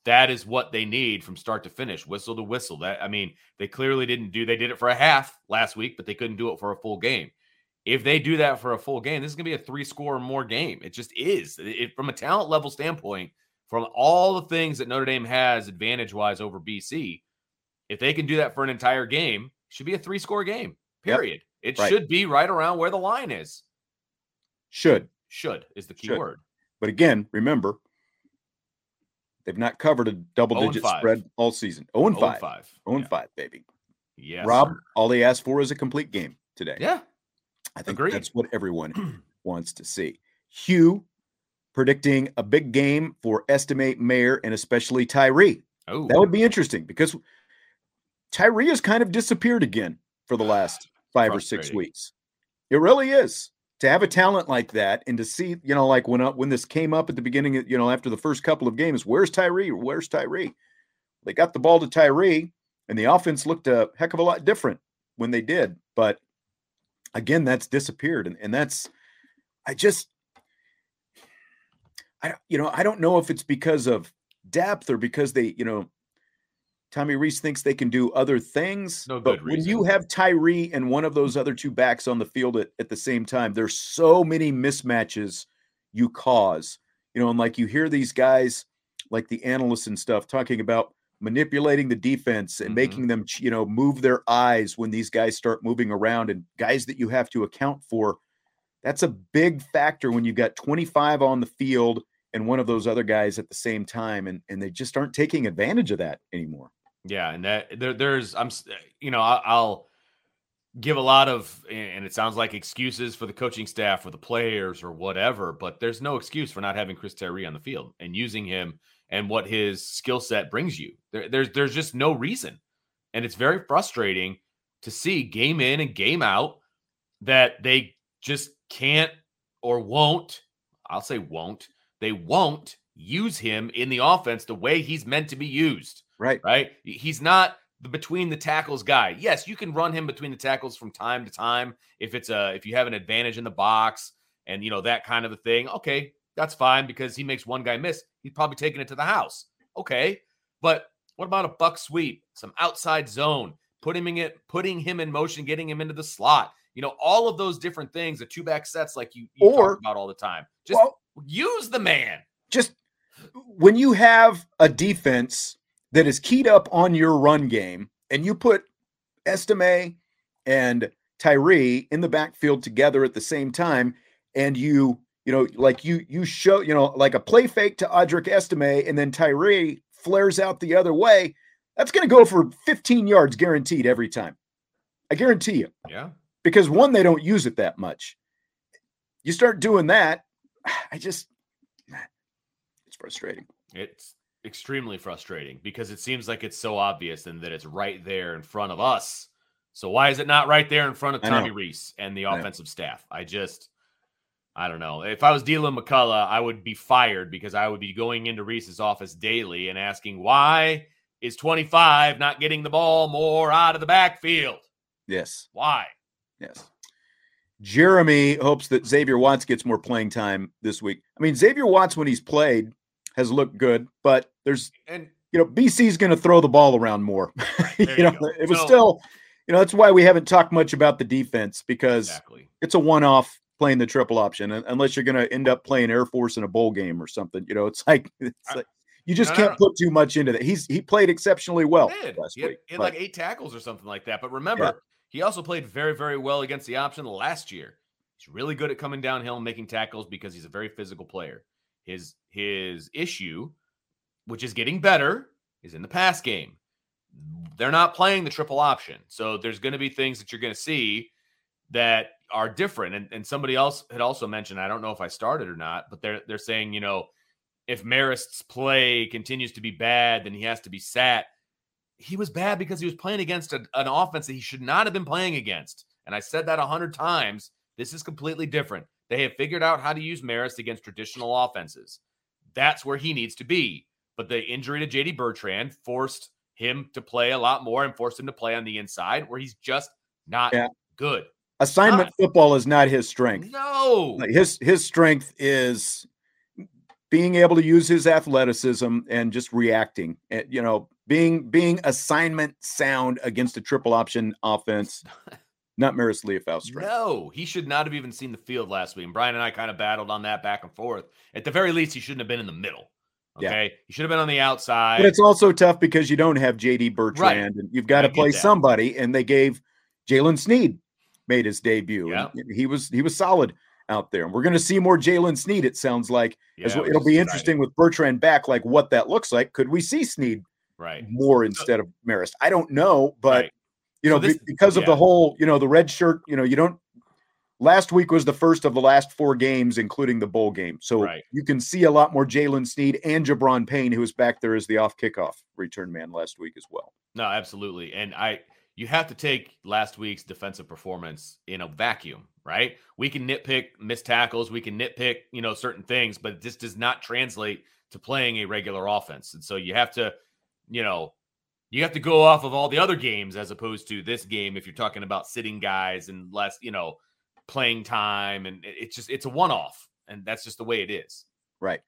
That is what they need from start to finish, whistle to whistle. That I mean, they clearly didn't do. They did it for a half last week, but they couldn't do it for a full game. If they do that for a full game, this is going to be a three score or more game. It just is. It, from a talent level standpoint, from all the things that Notre Dame has advantage wise over BC, if they can do that for an entire game, should be a three score game. Period. Yep. It right. should be right around where the line is. Should. Should is the key should. word. But again, remember, they've not covered a double digit oh spread all season. 0 and 5. 5. 0 and 5, baby. Yes. Rob, sir. all they asked for is a complete game today. Yeah. I think Agreed. that's what everyone <clears throat> wants to see. Hugh predicting a big game for Estimate Mayer and especially Tyree. Oh, that would be interesting because Tyree has kind of disappeared again for the last <sighs> five or six weeks. It really is to have a talent like that and to see, you know, like when uh, when this came up at the beginning, you know, after the first couple of games, where's Tyree? Where's Tyree? They got the ball to Tyree, and the offense looked a heck of a lot different when they did. But again, that's disappeared, and, and that's I just I you know I don't know if it's because of depth or because they you know Tommy Rees thinks they can do other things. No but when you have Tyree and one of those other two backs on the field at, at the same time, there's so many mismatches you cause. You know, and like you hear these guys, like the analysts and stuff, talking about manipulating the defense and mm-hmm. making them, you know, move their eyes when these guys start moving around and guys that you have to account for. That's a big factor when you've got 25 on the field and one of those other guys at the same time and and they just aren't taking advantage of that anymore yeah and that there, there's i'm you know I'll, I'll give a lot of and it sounds like excuses for the coaching staff or the players or whatever but there's no excuse for not having chris Tyree on the field and using him and what his skill set brings you there, there's there's just no reason and it's very frustrating to see game in and game out that they just can't or won't i'll say won't they won't use him in the offense the way he's meant to be used. Right. Right. He's not the between the tackles guy. Yes, you can run him between the tackles from time to time if it's a if you have an advantage in the box and you know that kind of a thing. Okay, that's fine because he makes one guy miss. He's probably taking it to the house. Okay. But what about a buck sweep, some outside zone, putting him in putting him in motion, getting him into the slot? You know, all of those different things, the two back sets like you, you or, talk about all the time. Just well, use the man. Just when you have a defense that is keyed up on your run game and you put Estime and Tyree in the backfield together at the same time, and you, you know, like you, you show, you know, like a play fake to Audric Estime, and then Tyree flares out the other way, that's going to go for 15 yards guaranteed every time. I guarantee you. Yeah. Because one, they don't use it that much. You start doing that, <sighs> I just, it's frustrating. It's extremely frustrating because it seems like it's so obvious and that it's right there in front of us. So why is it not right there in front of Tommy Rees and the offensive staff? I just I don't know. If I was Deland McCullough, I would be fired because I would be going into Rees's office daily and asking why is 25 not getting the ball more out of the backfield? Yes. Why? Yes. Jeremy hopes that Xavier Watts gets more playing time this week. I mean, Xavier Watts, when he's played, has looked good, but there's and you know BC's going to throw the ball around more. <laughs> you, you know, go. it was so, still, you know, that's why we haven't talked much about the defense because exactly. it's a one-off playing the triple option, unless you're going to end up playing Air Force in a bowl game or something. You know, it's like <laughs> it's like you just can't put too much into that. He's he played exceptionally well last he had, week. He had but, like eight tackles or something like that. But remember, yeah. he also played very very well against the option last year. He's really good at coming downhill and making tackles because he's a very physical player. His his issue, which is getting better, is in the pass game. They're not playing the triple option. So there's going to be things that you're going to see that are different. And, and somebody else had also mentioned, I don't know if I started or not, but they're they're saying, you know, if Marist's play continues to be bad, then he has to be sat. he was bad because he was playing against a, an offense that he should not have been playing against. And I said that a hundred times. This is completely different. They have figured out how to use Marist against traditional offenses. That's where he needs to be. But the injury to JD Bertrand forced him to play a lot more and forced him to play on the inside where he's just not yeah. good. Assignment not. football is not his strength. No. His his strength is being able to use his athleticism and just reacting. Eh, you know, being being assignment sound against a triple option offense. <laughs> Not Liufau's strength. No, he should not have even seen the field last week. And Brian and I kind of battled on that back and forth. At the very least, he shouldn't have been in the middle. Okay. Yeah. He should have been on the outside. But it's also tough because you don't have JD Bertrand right. and you've got to play somebody. And they gave Jaylen Sneed made his debut. Yeah. he was he was solid out there. And we're gonna see more Jaylen Sneed, it sounds like. Yeah, well. It'll be interesting with Bertrand back, like what that looks like. Could we see Sneed right more instead of Marist? I don't know, but right. you know, so this, because yeah. of the whole, you know, the red shirt, you know, you don't last week was the first of the last four games, including the bowl game. So right. you can see a lot more Jaylen Sneed and Gi'Bran Payne, who was back there as the off kickoff return man last week as well. No, absolutely. And I you have to take last week's defensive performance in a vacuum, right? We can nitpick missed tackles, we can nitpick, you know, certain things, but this does not translate to playing a regular offense. And so you have to, you know, you have to go off of all the other games as opposed to this game if you're talking about sitting guys and less, you know, playing time and it's just it's a one-off and that's just the way it is. Right.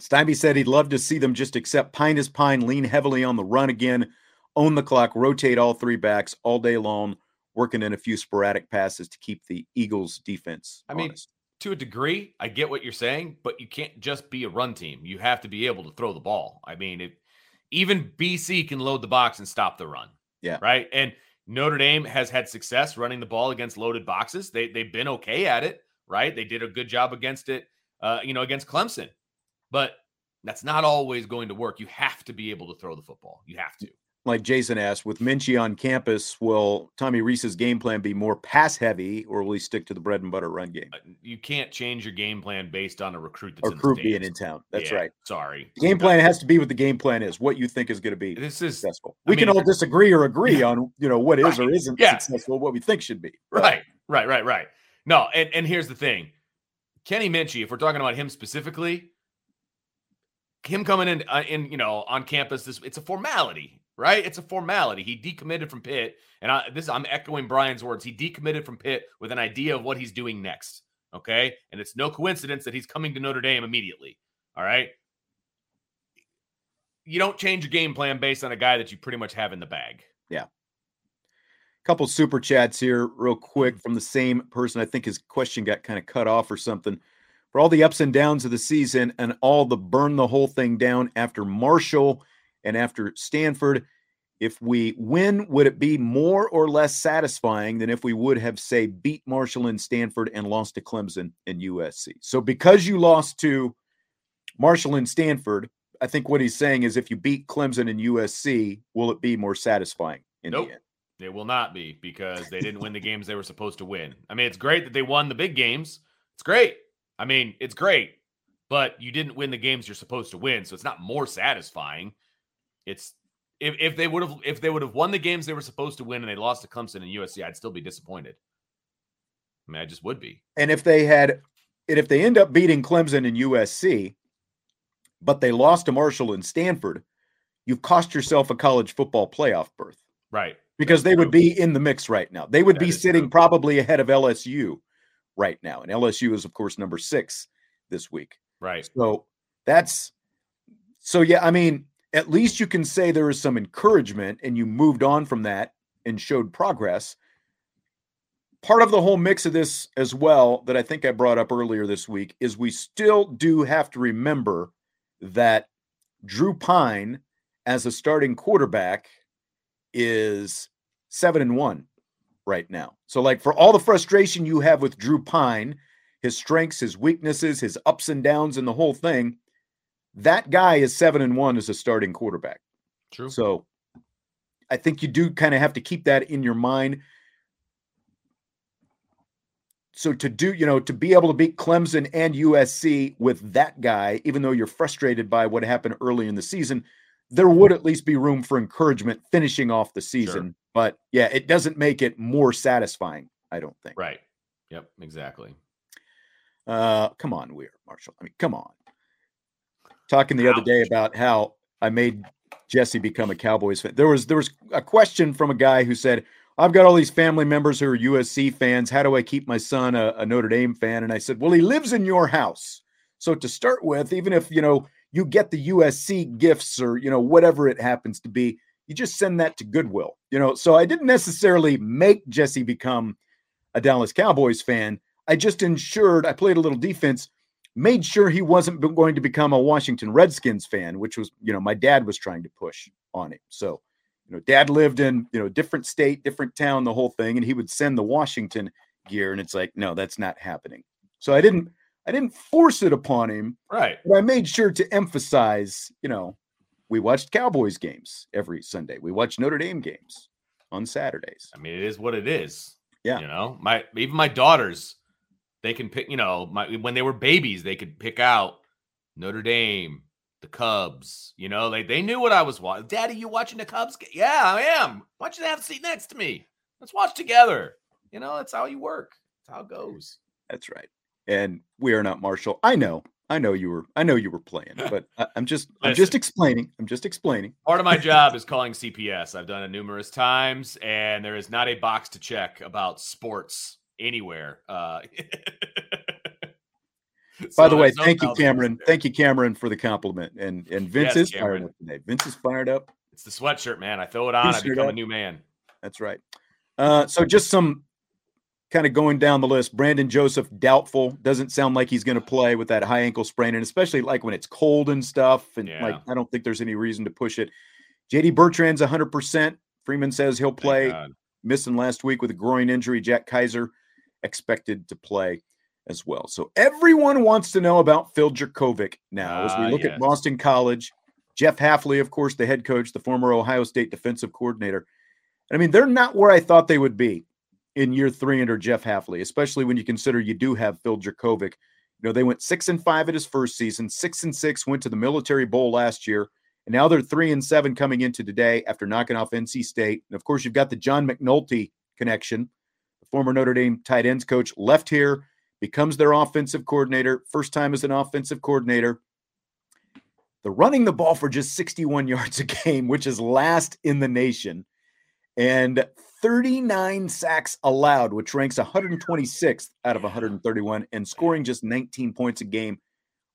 Steinbe said he'd love to see them just accept Pyne as Pyne, lean heavily on the run again, own the clock, rotate all three backs all day long, working in a few sporadic passes to keep the Eagles defense. I mean, to a degree, I get what you're saying, but you can't just be a run team. You have to be able to throw the ball. I mean, if, even BC can load the box and stop the run. Yeah. Right. And Notre Dame has had success running the ball against loaded boxes. They they've been okay at it, right? They did a good job against it, uh, you know, against Clemson. But that's not always going to work. You have to be able to throw the football. You have to. Like Jason asked, with Minchey on campus, will Tommy Rees's game plan be more pass heavy, or will he stick to the bread and butter run game? Uh, you can't change your game plan based on a recruit that's or in recruit being in town. That's yeah, right. Sorry, the game plan has to be what the game plan is. What you think is going to be this is successful. We I mean, can all disagree or agree yeah. on you know what is right. or isn't yeah. successful, what we think should be. Right, right, right, right. No, and and here's the thing, Kenny Minchey. If we're talking about him specifically, him coming in uh, in you know on campus, this it's a formality right? It's a formality. He decommitted from Pitt, and I, this I'm echoing Brian's words. He decommitted from Pitt with an idea of what he's doing next. Okay, and it's no coincidence that he's coming to Notre Dame immediately. All right, you don't change your game plan based on a guy that you pretty much have in the bag. Yeah. Couple super chats here, real quick, mm-hmm. from the same person. I think his question got kind of cut off or something. For all the ups and downs of the season and all the burn the whole thing down after Marshall and after Stanford. If we win, would it be more or less satisfying than if we would have, say, beat Marshall and Stanford and lost to Clemson and USC? So, because you lost to Marshall and Stanford, I think what he's saying is if you beat Clemson and USC, will it be more satisfying in nope. the end? It will not be because they didn't win the games they were supposed to win. I mean, it's great that they won the big games. It's great. I mean, it's great, but you didn't win the games you're supposed to win. So it's not more satisfying. It's if, if they would have if they would have won the games they were supposed to win and they lost to Clemson and USC, I'd still be disappointed. I mean, I just would be. And if they had, and if they end up beating Clemson and USC, but they lost to Marshall and Stanford, you've cost yourself a college football playoff berth. Right. Because that's they true. would be in the mix right now. They would that be sitting true. probably ahead of LSU right now. And LSU is, of course, number six this week. Right. So that's so yeah, I mean, at least you can say there is some encouragement and you moved on from that and showed progress. Part of the whole mix of this as well, that I think I brought up earlier this week, is we still do have to remember that Drew Pyne as a starting quarterback, is seven and one right now. So, like, for all the frustration you have with Drew Pyne, his strengths, his weaknesses, his ups and downs, and the whole thing, that guy is seven and one as a starting quarterback. True. So I think you do kind of have to keep that in your mind. So to do, you know, to be able to beat Clemson and USC with that guy, even though you're frustrated by what happened early in the season, there would at least be room for encouragement finishing off the season. Sure. But yeah, it doesn't make it more satisfying, I don't think. Right. Yep. Exactly. Uh, come on, Weir Marshall. I mean, come on. Talking the other day about how I made Jesse become a Cowboys fan. There was there was a question from a guy who said, "I've got all these family members who are USC fans. How do I keep my son a, a Notre Dame fan?" And I said, "Well, he lives in your house. So to start with, even if you know you get the USC gifts or you know whatever it happens to be, you just send that to Goodwill. You know, so I didn't necessarily make Jesse become a Dallas Cowboys fan. I just ensured I played a little defense, made sure he wasn't going to become a Washington Redskins fan, which was, you know, my dad was trying to push on him. So, you know, dad lived in, you know, different state, different town, the whole thing, and he would send the Washington gear. And it's like, no, that's not happening. So I didn't, I didn't force it upon him, Right. but I made sure to emphasize, you know, we watched Cowboys games every Sunday. We watched Notre Dame games on Saturdays. I mean, it is what it is. Yeah. You know, my even my daughters, they can pick. You know, my when they were babies, they could pick out Notre Dame, the Cubs. You know, they they knew what I was watching. Daddy, you watching the Cubs? Yeah, I am. Why don't you have a seat next to me? Let's watch together. You know, that's how you work. That's how it goes. That's right. And we are not Marshall. I know. I know you were. I know you were playing, but I, I'm just. I'm just explaining. I'm just explaining. Part of my <laughs> job is calling CPS. I've done it numerous times, and there is not a box to check about sports anywhere. Uh, <laughs> By the way, thank you, Cameron. Thank you, Cameron, for the compliment. And and Vince Yes, is fired up today. Vince is fired up. It's the sweatshirt, man. I throw it on, I become a new man. That's right. Uh, so just some kind of going down the list. Brandon Joseph doubtful. Doesn't sound like he's going to play with that high ankle sprain, and especially like when it's cold and stuff. And like I don't think there's any reason to push it. JD Bertrand's 100. percent Freeman says he'll play. Missing last week with a groin injury. Jack Kaiser expected to play as well. So everyone wants to know about Phil Jurkovec now as we Ah, look yes. at Boston College. Jeff Hafley, of course, the head coach, the former Ohio State defensive coordinator. I mean, they're not where I thought they would be in year three under Jeff Hafley, especially when you consider you do have Phil Jurkovec. You know, they went six and five at his first season, six and six went to the Military Bowl last year, and now they're three and seven coming into today after knocking off NC State. And of course, you've got the John McNulty connection. The former Notre Dame tight ends coach left here, becomes their offensive coordinator, first time as an offensive coordinator. They're running the ball for just 61 <laughs> yards a game, which is last in the nation, and 39 sacks allowed, which ranks 126th out of 131, and scoring just 19 points a game.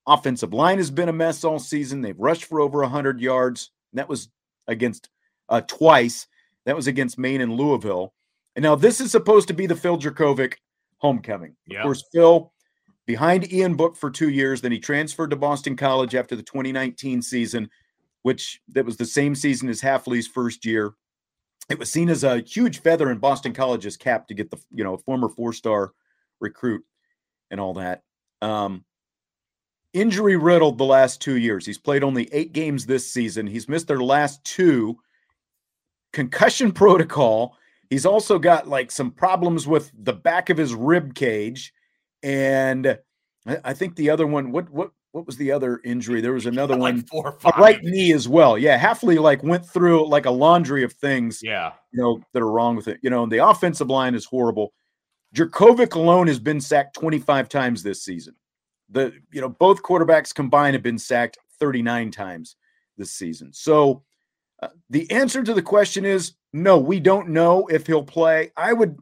Offensive line has been a mess all season. They've rushed for over 100 yards. That was against uh, twice. That was against Maine and Louisville. And now this is supposed to be the Phil Jurkovec homecoming. Yep. Of course, Phil behind Ian Book for two years. Then he transferred to Boston College after the 2019 season, which that was the same season as Hafley's first year. It was seen as a huge feather in Boston College's cap to get the you know former four-star recruit and all that. Um, injury riddled the last two years. He's played only eight games this season. He's missed their last two. Concussion <laughs> protocol. He's also got like some problems with the back of his rib cage, and I, think the other one. What what what was the other injury? There was another <laughs> like one. four right knee as well. Yeah, Hafley like went through like a laundry of things Yeah. you know, that are wrong with it. You know, and the offensive line is horrible. Jurkovec alone has been sacked 25 times this season. The, you know, both quarterbacks combined have been sacked 39 times this season. So uh, the answer to the question is no, we don't know if he'll play. I would,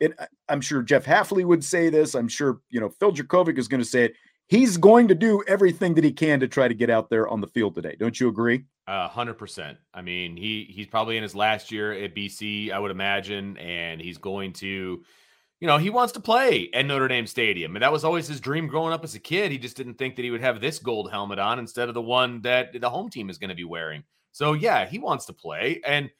it, I'm sure Jeff Hafley would say this. I'm sure, you know, Phil Jurkovec is going to say it. He's going to do everything that he can to try to get out there on the field today. Don't you agree? A hundred percent. I mean, he he's probably in his last year at BC, I would imagine, and he's going to, you know, he wants to play at Notre Dame Stadium, and that was always his dream growing up as a kid. He just didn't think that he would have this gold helmet on instead of the one that the home team is going to be wearing. So yeah, he wants to play, and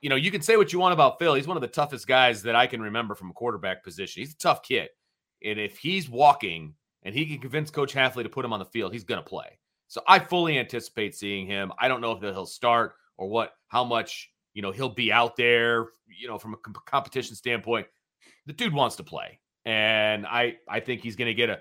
you know, you can say what you want about Phil. He's one of the toughest guys that I can remember from a quarterback position. He's a tough kid, and if he's walking and he can convince Coach Hafley to put him on the field, he's going to play. So I fully anticipate seeing him. I don't know if he'll start or what, how much you know he'll be out there. You know, from a com- competition standpoint, the dude wants to play, and I I think he's going to get a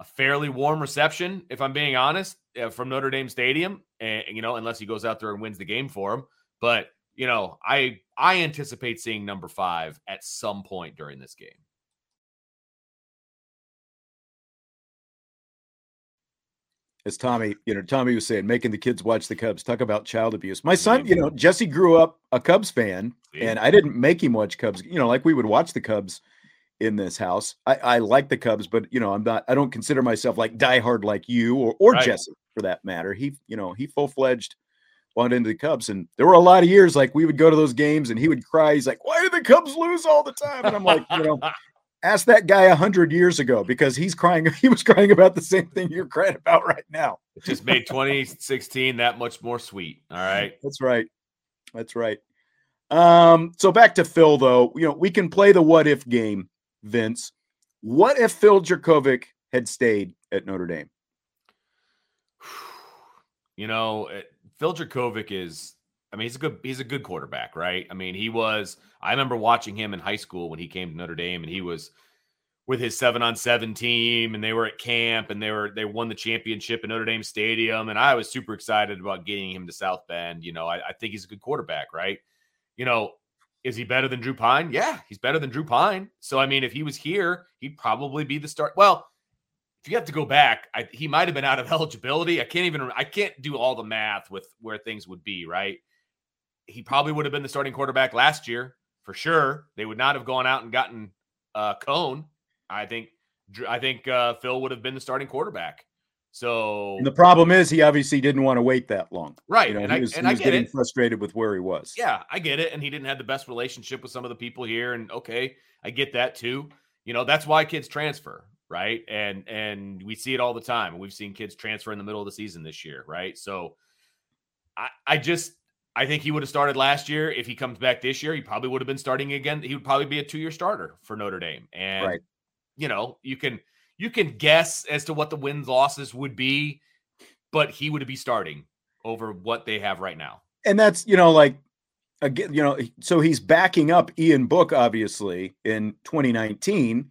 a fairly warm reception, if I'm being honest, uh, from Notre Dame Stadium. And you know, unless he goes out there and wins the game for him, but you know, I I anticipate seeing number five at some point during this game. as Tommy, you know, Tommy was saying, making the kids watch the Cubs. Talk about child abuse. My son, you mm-hmm. know, Jesse grew up a Cubs fan, and I didn't make him watch Cubs. You know, like we would watch the Cubs in this house. I, I like the Cubs, but you know, I'm not. I don't consider myself like diehard like you or or right. Jesse for that matter. He, you know, he full fledged bought into the Cubs, and there were a lot of years like we would go to those games, and he would cry. He's like, "Why do the Cubs lose all the time?" And I'm like, you know, <laughs> ask that guy a hundred years ago because he's crying. <laughs> He was crying about the same thing you're crying about right now. It just made 2016 that much more sweet. All right. That's right. That's right. Um, so back to Phil though, you know, we can play the what if game, Vince. What if Phil Jurkovec had stayed at Notre Dame? <sighs> You know, Phil Jurkovec is I mean, he's a good he's a good quarterback, right? I mean, he was I remember watching him in high school when he came to Notre Dame and he was with his 7 on 7 team and they were at camp and they were they won the championship in Notre Dame Stadium and I was super excited about getting him to South Bend, you know. I, I think he's a good quarterback, right? You know, is he better than Drew Pyne? Yeah, he's better than Drew Pyne. So I mean, if he was here, he'd probably be the start. Well, if you have to go back, I, he might have been out of <laughs> eligibility. I can't even I can't do all the math with where things would be, right? he probably would have been the starting quarterback last year for sure. They would not have gone out and gotten uh, Coan. I think I think uh, Phil would have been the starting quarterback. So and the problem is he obviously didn't want to wait that long, right? You know, and he I, was, and he was I getting it. frustrated with where he was. Yeah, I get it, and he didn't have the best relationship with some of the people here. And okay, I get that too. You know, that's why kids transfer, right? And and we see it all the time. We've seen kids transfer in the middle of the season this year, right? So I I just I think he would have started last year. If he comes back this year, he probably would have been starting again. He would probably be a two-year starter for Notre Dame. And right. you know, you can you can guess as to what the wins losses would be, but he would be starting over what they have right now. And that's you know like again, you know, so he's backing up Ian Book obviously in 2019,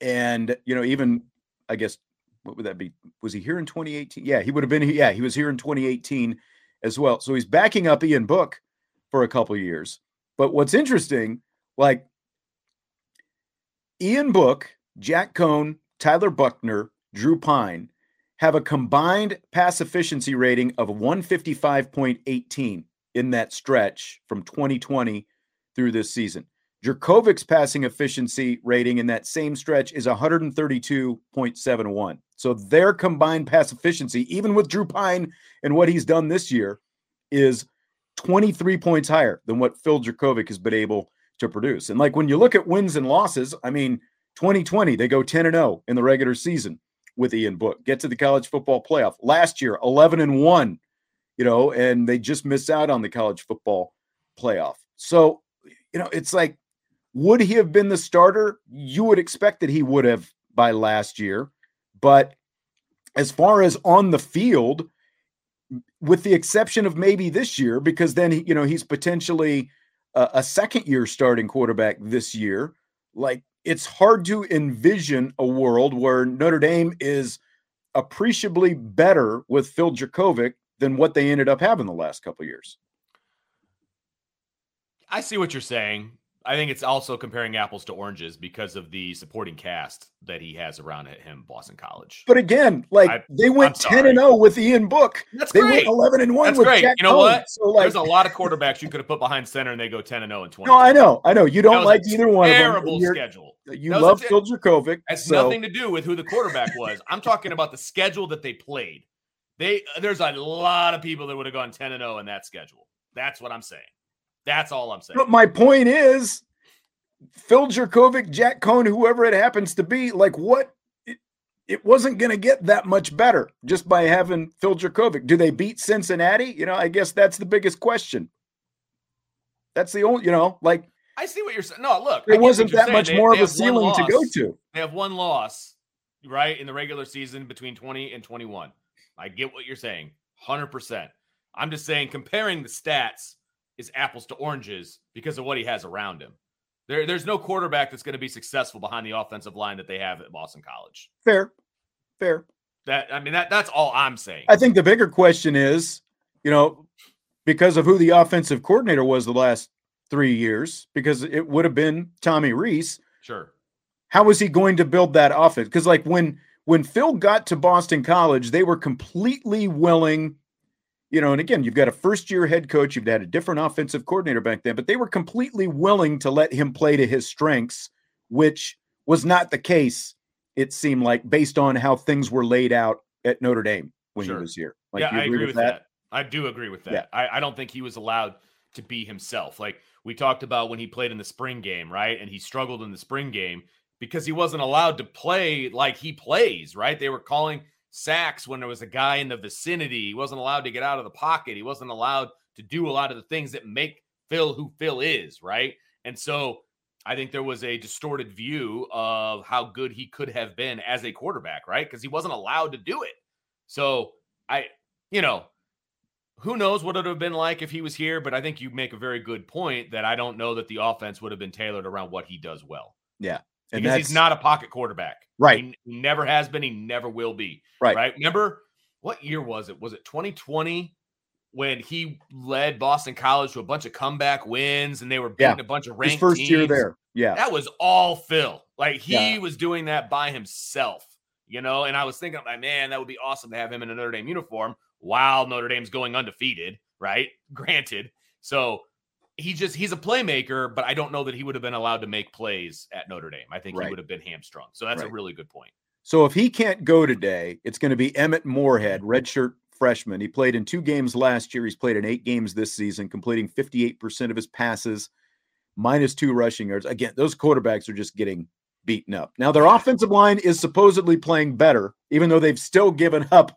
and you know even I guess what would that be? Was he here in 2018? Yeah, he would have been. Yeah, he was here in 2018 as well. So he's backing up Ian Book for a couple years. But what's interesting, like Ian Book, Jack Coan, Tyler Buchner, Drew Pyne have a combined pass efficiency rating of 155.18 in that stretch from 2020 through this season. Jurkovec's passing efficiency rating in that same stretch is 132.71. So their combined pass efficiency, even with Drew Pyne and what he's done this year, is 23 points higher than what Phil Jurkovec has been able to produce. And like when you look at wins and losses, I mean, 2020, they go 10 and 0 in the regular season with Ian Book, get to the college football playoff. Last year, 11 and 1, you know, and they just miss out on the college football playoff. So, you know, it's like would he have been the starter? You would expect that he would have by last year. But as far as on the field, with the exception of maybe this year, because then, you know, he's potentially a, a second year starting quarterback this year. Like it's hard to envision a world where Notre Dame is appreciably better with Phil Jurkovec than what they ended up having the last couple years. I see what you're saying. I think it's also comparing apples to oranges because of the supporting cast that he has around him, Boston College. But again, like I, they went ten and zero oh with Ian Book. That's they great. Went Eleven and one. That's with great. Jack you know Coan. what? So like, there's a lot of quarterbacks you could have put behind center, and they go ten and zero in twenty. No, I know, I know. You don't like either one. Terrible schedule. You love Phil Jurkovec. Has so. nothing to do with who the quarterback was. I'm talking about the schedule that they played. They there's a lot of people that would have gone ten and zero in that schedule. That's what I'm saying. That's all I'm saying. But my point is, Phil Jurkovec, Jack Coan, whoever it happens to be, like what? It, it wasn't going to get that much better just by having Phil Jurkovec. Do they beat Cincinnati? You know, I guess that's the biggest question. That's the only, you know, like. I see what you're saying. No, look, it wasn't that saying. much they, more they of a ceiling to go to. They have one loss, right, in the regular season between 20 and 21. I get what you're saying, 100%. I'm just saying comparing the stats is apples to oranges because of what he has around him. There, there's no quarterback that's going to be successful behind the offensive line that they have at Boston College. Fair, fair. That I mean that that's all I'm saying. I think the bigger question is, you know, because of who the offensive coordinator was the last three years, because it would have been Tommy Rees. Sure. How was he going to build that offense? Because like when when Phil got to Boston College, they were completely willing, you know, and again, you've got a first year head coach, you've had a different offensive coordinator back then, but they were completely willing to let him play to his strengths, which was not the case, it seemed like, based on how things were laid out at Notre Dame when Sure. he was here. Like, yeah, you I agree with that? I do agree with that. Yeah. I, I don't think he was allowed to be himself. Like we talked about when he played in the spring game, right? And he struggled in the spring game because he wasn't allowed to play like he plays, right? They were calling sacks when there was a guy in the vicinity. He wasn't allowed to get out of the pocket. He wasn't allowed to do a lot of the things that make Phil who Phil is, right? And so I think there was a distorted view of how good he could have been as a quarterback, right? Because he wasn't allowed to do it. So I, you know, who knows what it would have been like if he was here, but I think you make a very good point that I don't know that the offense would have been tailored around what he does well. And because he's not a pocket quarterback. Right. He, never has been. He never will be. Right. Right. Remember what year was it? Was it 2020 when he led Boston College to a bunch of comeback wins and they were Yeah. beating a bunch of ranked his first year there. Yeah. That was all Phil. Like he Yeah. was doing that by himself, you know. And I was thinking, like, man, that would be awesome to have him in a Notre Dame uniform while Notre Dame's going undefeated, right? <laughs> Granted. So he just he's a playmaker, but I don't know that he would have been allowed to make plays at Notre Dame. I think Right. he would have been hamstrung. So that's a really good point. So if he can't go today, it's going to be Emmett Morehead, redshirt freshman. He played in two games last year. He's played in eight games this season, completing 58% of his passes, minus two rushing yards. Again, those quarterbacks are just getting beaten up. Now, their offensive line is supposedly playing better, even though they've still given up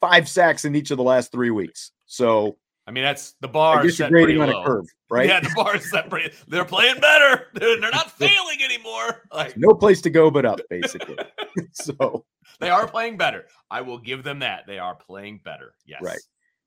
five sacks in each of the last three weeks. So I mean, that's the bar. I is guess set pretty on low. a curve, <laughs> right? Yeah, the bar is set pretty. They're playing better. <laughs> They're, they're not failing anymore. Like No place to go but up, basically. <laughs> so they are playing better. I will give them that. They are playing better. Yes. Right.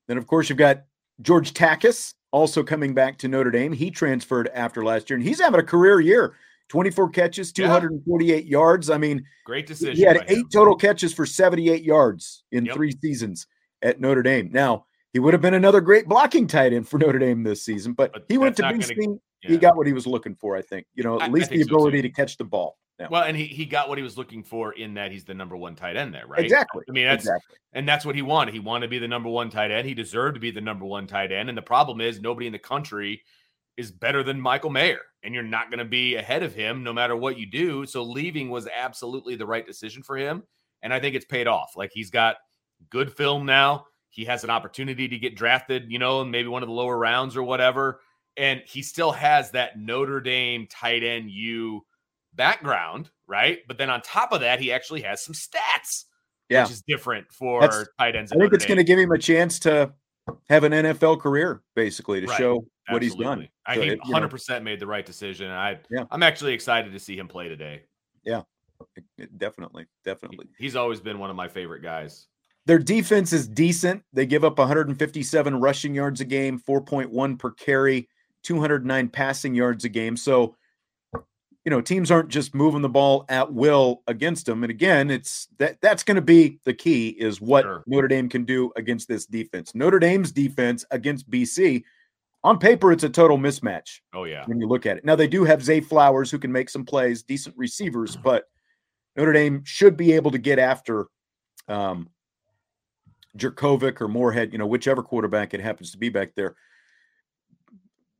Then, of course, you've got George Takacs also coming back to Notre Dame. He transferred after last year, and he's having a career year 24 catches, Yeah. 248 yards. I mean, Great decision. he had eight him. total catches for 78 yards in Yep. three seasons at Notre Dame. Now, he would have been another great blocking tight end for Notre Dame this season, but, But he went to Big Sting. Yeah. He got what he was looking for, I think. You know, at I least the think so, ability to catch the ball. Yeah. Well, and he he got what he was looking for in that he's the number one tight end there, right? Exactly. I mean, that's exactly. and that's what he wanted. He wanted to be the number one tight end. He deserved to be the number one tight end. And the problem is, nobody in the country is better than Michael Mayer, and you're not going to be ahead of him no matter what you do. So leaving was absolutely the right decision for him, and I think it's paid off. Like he's got good film now. He has an opportunity to get drafted, you know, in maybe one of the lower rounds or whatever. And he still has that Notre Dame tight end U background, right? But then on top of that, he actually has some stats Yeah. which is different for That's- tight ends. I think it's going to give him a chance to have an NFL career, basically, to Right. show what he's done. I So he it- you know- 100 percent made the right decision. and I Yeah. I'm actually excited to see him play today. Yeah, definitely, definitely. He- He's always been one of my favorite guys. Their defense is decent. They give up 157 rushing yards a game, 4.1 per carry, 209 passing yards a game. So, you know, teams aren't just moving the ball at will against them. And again, it's that that's going to be the key is what Sure. Notre Dame can do against this defense. Notre Dame's defense against BC, on paper, it's a total mismatch Oh yeah, when you look at it. Now they do have Zay Flowers who can make some plays, decent receivers, but Notre Dame should be able to get after um Jurkovec or Morehead, you know, whichever quarterback it happens to be back there.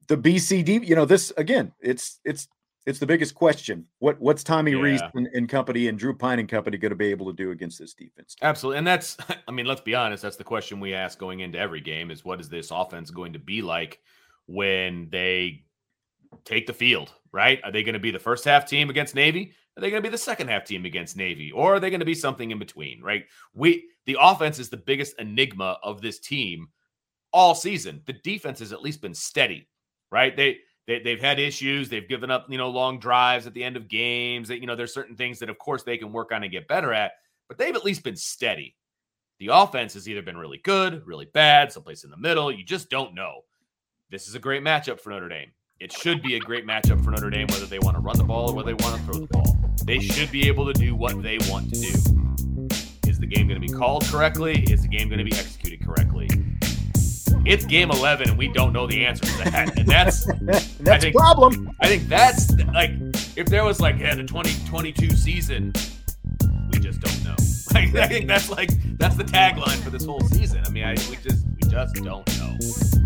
The BCD, you know, this again, it's it's it's the biggest question. What what's Tommy Rees and, and company and Drew Pyne and company going to be able to do against this defense? absolutely. And that's <laughs> I mean, let's be honest. That's the question we ask going into every game: is what is this offense going to be like when they take the field? Right? Are they going to be the first half team against Navy? Are they going to be the second half team against Navy, or are they going to be something in between? Right? We the offense is the biggest enigma of this team all season. The defense has at least been steady, right? They they they've had issues. They've given up, you know, long drives at the end of games. That you know, there's certain things that, of course, they can work on and get better at. But they've at least been steady. The offense has either been really good, really bad, someplace in the middle. You just don't know. This is a great matchup for Notre Dame. It should be a great matchup for Notre Dame, whether they want to run the ball or whether they want to throw the ball. They should be able to do what they want to do. Is the game going to be called correctly? Is the game going to be executed correctly? It's game 11 and we don't know the answer to that. And that's <laughs> that's think, a problem. I think that's like if there was like yeah, the 2022 season, we just don't know. <laughs> Like, I think that's like that's the tagline for this whole season. I mean, I we just we just don't know.